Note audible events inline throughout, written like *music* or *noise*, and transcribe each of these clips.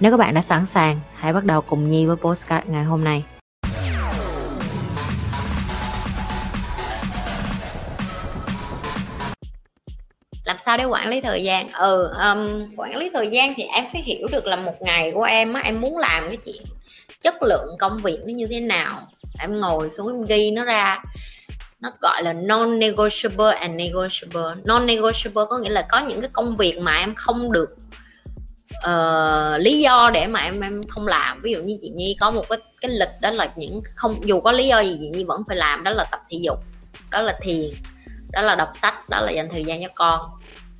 Nếu các bạn đã sẵn sàng, hãy bắt đầu cùng Nhi với postcard ngày hôm nay. làm sao để quản lý thời gian? Ừ um, quản lý thời gian thì em phải hiểu được là một ngày của em á em muốn làm cái chuyện chất lượng công việc nó như thế nào. Em ngồi xuống em ghi nó ra. Nó gọi là non negotiable and negotiable. Non negotiable có nghĩa là có những cái công việc mà em không được uh, lý do để mà em em không làm. Ví dụ như chị nhi có một cái cái lịch đó là những không dù có lý do gì chị nhi vẫn phải làm đó là tập thể dục đó là thiền đó là đọc sách đó là dành thời gian cho con.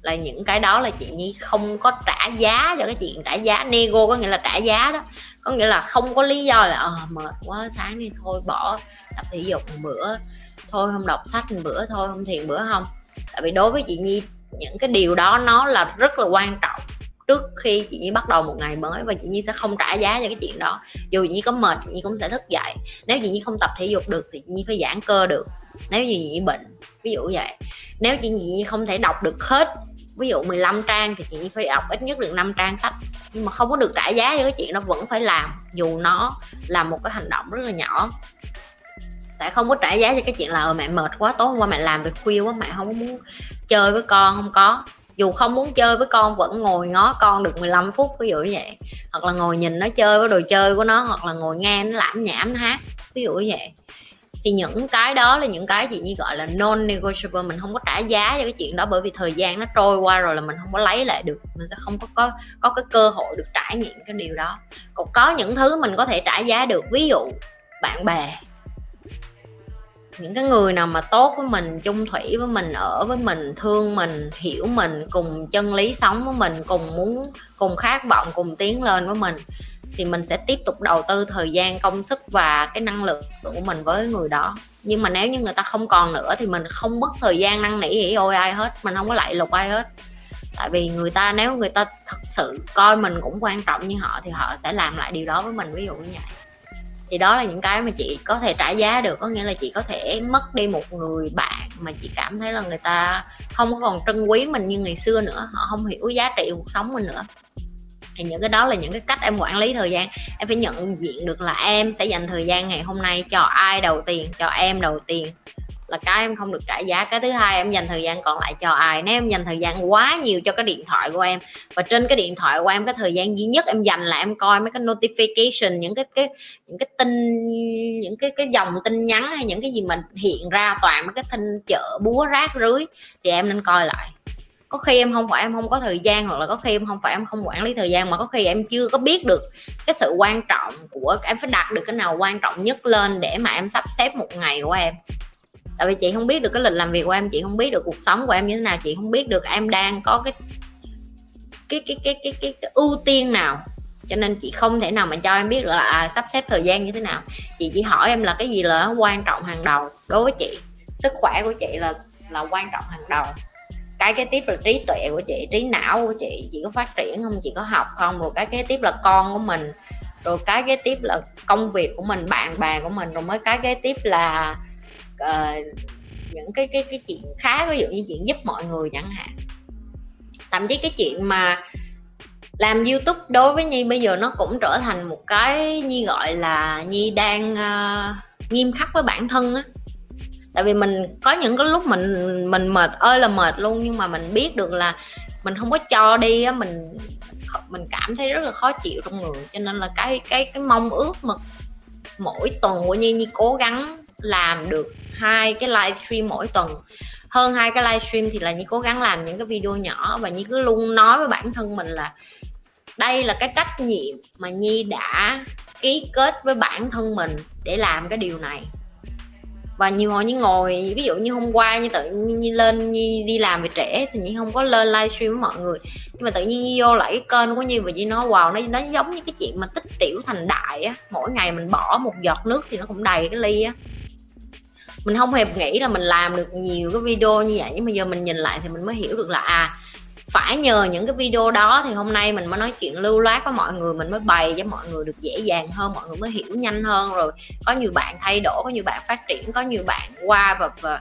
Là những cái đó là chị nhi không có trả giá cho cái chuyện trả giá. Nego có nghĩa là trả giá đó. Có nghĩa là không có lý do là ờ mệt quá sáng đi thôi bỏ tập thể dục một bữa. Thôi không đọc sách một bữa thôi không thiền bữa không. Tại vì đối với chị nhi những cái điều đó nó là rất là quan trọng trước khi chị nhi bắt đầu một ngày mới và chị nhi sẽ không trả giá cho cái chuyện đó. Dù chị nhi có mệt chị nhi cũng sẽ thức dậy. Nếu chị nhi không tập thể dục được thì chị nhi phải giãn cơ được. Nếu như chị nhi bệnh ví dụ vậy. Nếu chị nhi không thể đọc được hết ví dụ 15 trang thì chị nhi phải đọc ít nhất được 5 trang sách. Nhưng mà không có được trả giá cho cái chuyện đó vẫn phải làm. Dù nó là một cái hành động rất là nhỏ. Sẽ không có trả giá cho cái chuyện là ờ, mẹ mệt quá tối hôm qua mẹ làm việc khuya quá mẹ không muốn chơi với con không có dù không muốn chơi với con vẫn ngồi ngó con được 15 phút, ví dụ như vậy. Hoặc là ngồi nhìn nó chơi với đồ chơi của nó, hoặc là ngồi nghe nó lãm nhảm, nó hát, ví dụ như vậy. Thì những cái đó là những cái chị như gọi là non negotiable mình không có trả giá cho cái chuyện đó bởi vì thời gian nó trôi qua rồi là mình không có lấy lại được, mình sẽ không có có có cái cơ hội được trải nghiệm cái điều đó. Còn có những thứ mình có thể trả giá được, ví dụ bạn bè những cái người nào mà tốt với mình, chung thủy với mình, ở với mình, thương mình, hiểu mình, cùng chân lý sống với mình, cùng muốn, cùng khát vọng, cùng tiến lên với mình, thì mình sẽ tiếp tục đầu tư thời gian, công sức và cái năng lượng của mình với người đó. Nhưng mà nếu như người ta không còn nữa thì mình không mất thời gian năn nỉ ỉ ôi ai hết, mình không có lại lục ai hết. Tại vì người ta, nếu người ta thật sự coi mình cũng quan trọng như họ thì họ sẽ làm lại điều đó với mình, ví dụ như vậy thì đó là những cái mà chị có thể trả giá được. Có nghĩa là chị có thể mất đi một người bạn mà chị cảm thấy là người ta không còn trân quý mình như ngày xưa nữa. Họ không hiểu giá trị cuộc sống mình nữa. Thì những cái đó là những cái cách em quản lý thời gian. Em phải nhận diện được là em sẽ dành thời gian ngày hôm nay cho ai đầu tiên, cho em đầu tiên là cái em không được trả giá. Cái thứ hai, em dành thời gian còn lại cho ai? Nếu em dành thời gian quá nhiều cho cái điện thoại của em và trên cái điện thoại của em cái thời gian duy nhất em dành là em coi mấy cái notification, những cái cái, những cái tin, những cái cái dòng tin nhắn hay những cái gì mình hiện ra toàn mấy cái tin chợ búa rác rưới thì em nên coi lại. Có khi em không phải em không có thời gian hoặc là có khi em không phải em không quản lý thời gian mà có khi em chưa có biết được cái sự quan trọng của, em phải đặt được cái nào quan trọng nhất lên để mà em sắp xếp một ngày của em tại vì chị không biết được cái lịch làm việc của em chị không biết được cuộc sống của em như thế nào chị không biết được em đang có cái cái cái cái cái cái, cái ưu tiên nào. Cho nên chị không thể nào mà cho em biết là à, sắp xếp thời gian như thế nào. Chị chỉ hỏi em là cái gì là quan trọng hàng đầu đối với chị. Sức khỏe của chị là là quan trọng hàng đầu. Cái kế tiếp là trí tuệ của chị trí não của chị. Chị có phát triển không chị có học không rồi cái kế tiếp là con của mình. Rồi cái kế tiếp là công việc của mình bạn bè của mình rồi mới cái kế tiếp là uh, những cái cái cái chuyện khác ví dụ như chuyện giúp mọi người chẳng hạn. Thậm chí cái chuyện mà làm youtube đối với nhi bây giờ nó cũng trở thành một cái nhi gọi là nhi đang uh, nghiêm khắc với bản thân á. Tại vì mình có những cái lúc mình mình mệt ơi là mệt luôn nhưng mà mình biết được là mình không có cho đi á mình mình cảm thấy rất là khó chịu trong người. Cho nên là cái cái cái mong ước mà mỗi tuần của nhi nhi cố gắng làm được hai cái livestream mỗi tuần. Hơn hai cái livestream thì là nhi cố gắng làm những cái video nhỏ và nhi cứ luôn nói với bản thân mình là đây là cái trách nhiệm mà nhi đã ký kết với bản thân mình để làm cái điều này. Và nhiều hồi như ngồi, ví dụ như hôm qua như tự nhiên như lên như đi làm về trễ thì như không có lên livestream với mọi người. Nhưng mà tự nhiên vô lại cái kênh của như và như nói, wow, nó nó giống như cái chuyện mà tích tiểu thành đại á. Mỗi ngày mình bỏ một giọt nước thì nó cũng đầy cái ly á mình không hề nghĩ là mình làm được nhiều cái video như vậy nhưng mà giờ mình nhìn lại thì mình mới hiểu được là à phải nhờ những cái video đó thì hôm nay mình mới nói chuyện lưu loát với mọi người mình mới bày cho mọi người được dễ dàng hơn mọi người mới hiểu nhanh hơn. Rồi có nhiều bạn thay đổi có nhiều bạn phát triển có nhiều bạn qua và, và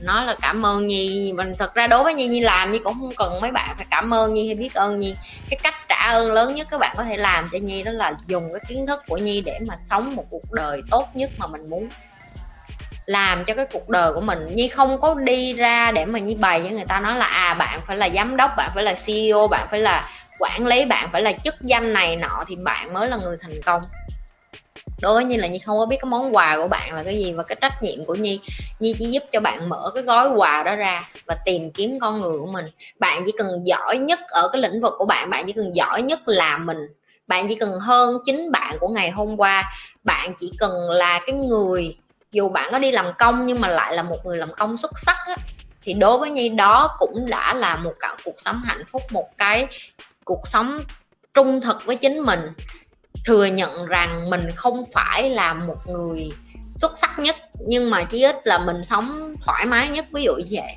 nói là cảm ơn nhi. Mình thật ra đối với nhi nhi làm nhi cũng không cần mấy bạn phải cảm ơn nhi hay biết ơn nhi. Cái cách trả ơn lớn nhất các bạn có thể làm cho nhi đó là dùng cái kiến thức của nhi để mà sống một cuộc đời tốt nhất mà mình muốn làm cho cái cuộc đời của mình. Nhi không có đi ra để mà nhi bày cho người ta nói là à bạn phải là giám đốc, bạn phải là ceo bạn phải là quản lý, bạn phải là chức danh này nọ thì bạn mới là người thành công. Đối với nhi là nhi không có biết cái món quà của bạn là cái gì và cái trách nhiệm của nhi. Nhi chỉ giúp cho bạn mở cái gói quà đó ra và tìm kiếm con người của mình. Bạn chỉ cần giỏi nhất ở cái lĩnh vực của bạn bạn chỉ cần giỏi nhất là mình. Bạn chỉ cần hơn chính bạn của ngày hôm qua. Bạn chỉ cần là cái người dù bạn có đi làm công nhưng mà lại là một người làm công xuất sắc á, thì đối với nhi đó cũng đã là một cả cuộc sống hạnh phúc một cái cuộc sống trung thực với chính mình. Thừa nhận rằng mình không phải là một người xuất sắc nhất nhưng mà chí ít là mình sống thoải mái nhất. Ví dụ như vậy.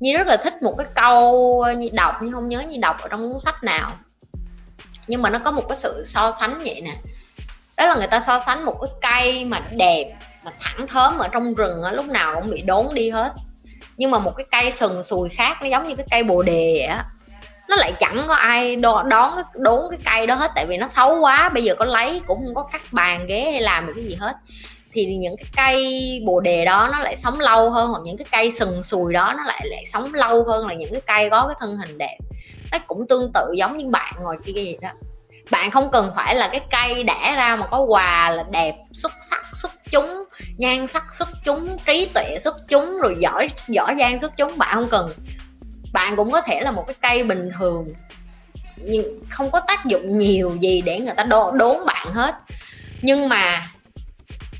Nhi rất là thích một cái câu như đọc nhưng không nhớ như đọc ở trong cuốn sách nào. Nhưng mà nó có một cái sự so sánh vậy nè. Đó là người ta so sánh một cái cây mà đẹp mà thẳng thớm ở trong rừng á, lúc nào cũng bị đốn đi hết. Nhưng mà một cái cây sừng sùi khác nó giống như cái cây bồ đề vậy á. Nó lại chẳng có ai đo, đón cái đốn cái cây đó hết tại vì nó xấu quá bây giờ có lấy cũng không có cắt bàn ghế hay làm được cái gì hết. Thì những cái cây bồ đề đó nó lại sống lâu hơn hoặc những cái cây sừng sùi đó nó lại lại sống lâu hơn là những cái cây có cái thân hình đẹp. Nó cũng tương tự giống như bạn ngồi kia vậy đó. Bạn không cần phải là cái cây đẻ ra mà có quà là đẹp xuất sắc xuất chúng nhan sắc xuất chúng trí tuệ xuất chúng rồi giỏi giỏi giang xuất chúng bạn không cần. Bạn cũng có thể là một cái cây bình thường nhưng không có tác dụng nhiều gì để người ta đo, đốn bạn hết. Nhưng mà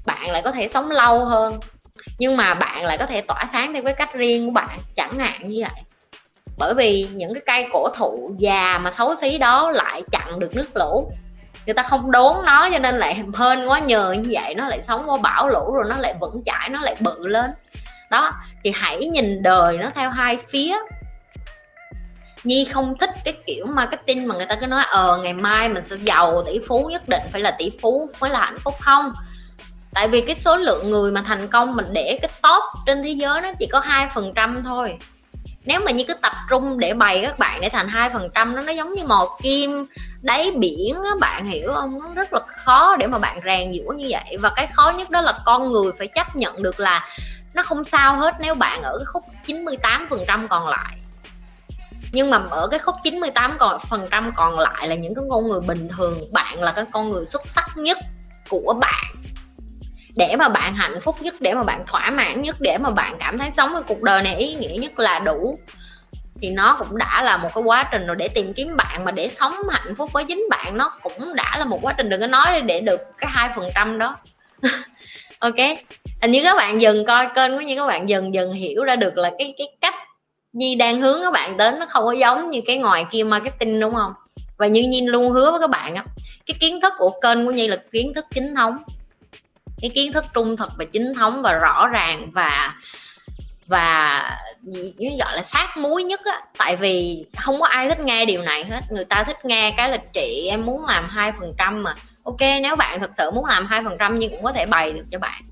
bạn lại có thể sống lâu hơn nhưng mà bạn lại có thể tỏa sáng theo cái cách riêng của bạn chẳng hạn như vậy. Bởi vì những cái cây cổ thụ già mà xấu xí đó lại chặn được nước lũ người ta không đốn nó cho nên lại hên quá, nhờ như vậy nó lại sống qua bão lũ rồi nó lại vững chãi, nó lại bự lên. Đó, thì hãy nhìn đời nó theo hai phía. Nhi không thích cái kiểu marketing mà người ta cứ nói ờ ngày mai mình sẽ giàu, tỷ phú nhất định phải là tỷ phú mới là hạnh phúc. Không. Tại vì cái số lượng người mà thành công mình để cái top trên thế giới nó chỉ có hai phần trăm thôi nếu mà như cứ tập trung để bày các bạn để thành hai phần trăm nó nó giống như mò kim đáy biển á, bạn hiểu không? Nó rất là khó để mà bạn rèn giũa như vậy. Và cái khó nhất đó là con người phải chấp nhận được là nó không sao hết nếu bạn ở cái khúc 98 phần trăm còn lại. Nhưng mà ở cái khúc 98 còn phần trăm còn lại là những cái con người bình thường, bạn là cái con người xuất sắc nhất của bạn để mà bạn hạnh phúc nhất, để mà bạn thỏa mãn nhất, để mà bạn cảm thấy sống cái cuộc đời này ý nghĩa nhất là đủ. Thì nó cũng đã là một cái quá trình rồi để tìm kiếm bạn, mà để sống hạnh phúc với chính bạn nó cũng đã là một quá trình đừng có nói để được cái hai phần trăm đó. *laughs* Ok, hình như các bạn dần coi kênh của như các bạn dần dần hiểu ra được là cái cái cách Nhi đang hướng các bạn đến, nó không có giống như cái ngoài kia marketing, đúng không? Và như Nhi luôn hứa với các bạn á, cái kiến thức của kênh của Nhi là kiến thức chính thống cái kiến thức trung thực và chính thống và rõ ràng và và gọi là sát muối nhất á. Tại vì không có ai thích nghe điều này hết. Người ta thích nghe cái là chị em muốn làm hai phần trăm mà. Ok, nếu bạn thật sự muốn làm hai phần trăm nhưng cũng có thể bày được cho bạn.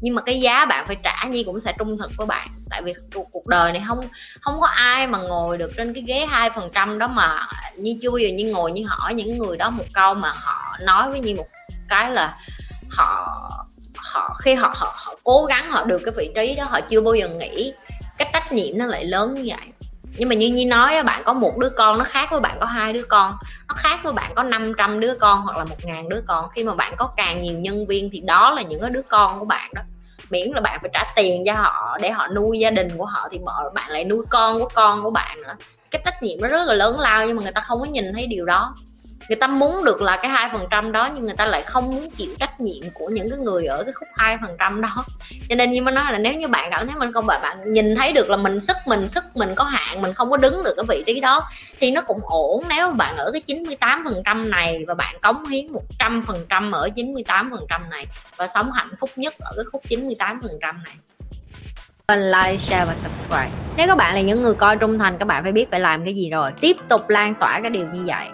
Nhưng mà cái giá bạn phải trả, nhi cũng sẽ trung thực với bạn. Tại vì cuộc đời này không không có ai mà ngồi được trên cái ghế hai phần trăm đó mà như chưa bao giờ như ngồi như hỏi những người đó một câu mà họ nói với nhi một cái là họ họ khi họ, họ họ cố gắng họ được cái vị trí đó họ chưa bao giờ nghĩ cái trách nhiệm nó lại lớn như vậy. Nhưng mà như nhi nói bạn có một đứa con nó khác với bạn có hai đứa con nó khác với bạn có 500 đứa con hoặc là một ngàn đứa con. Khi mà bạn có càng nhiều nhân viên thì đó là những cái đứa con của bạn đó. Miễn là bạn phải trả tiền cho họ để họ nuôi gia đình của họ thì bạn lại nuôi con của con của bạn nữa. Cái trách nhiệm nó rất là lớn lao nhưng mà người ta không có nhìn thấy điều đó người ta muốn được là cái hai phần trăm đó nhưng người ta lại không muốn chịu trách nhiệm của những cái người ở cái khúc hai phần trăm đó cho nên như mới nói là nếu như bạn cảm thấy mình không bạn bạn nhìn thấy được là mình sức mình sức mình có hạn mình không có đứng được cái vị trí đó thì nó cũng ổn nếu bạn ở cái 98 phần trăm này và bạn cống hiến 100 phần trăm ở 98 phần trăm này và sống hạnh phúc nhất ở cái khúc 98 phần trăm này like, share và subscribe. Nếu các bạn là những người coi trung thành, các bạn phải biết phải làm cái gì rồi. Tiếp tục lan tỏa cái điều như vậy.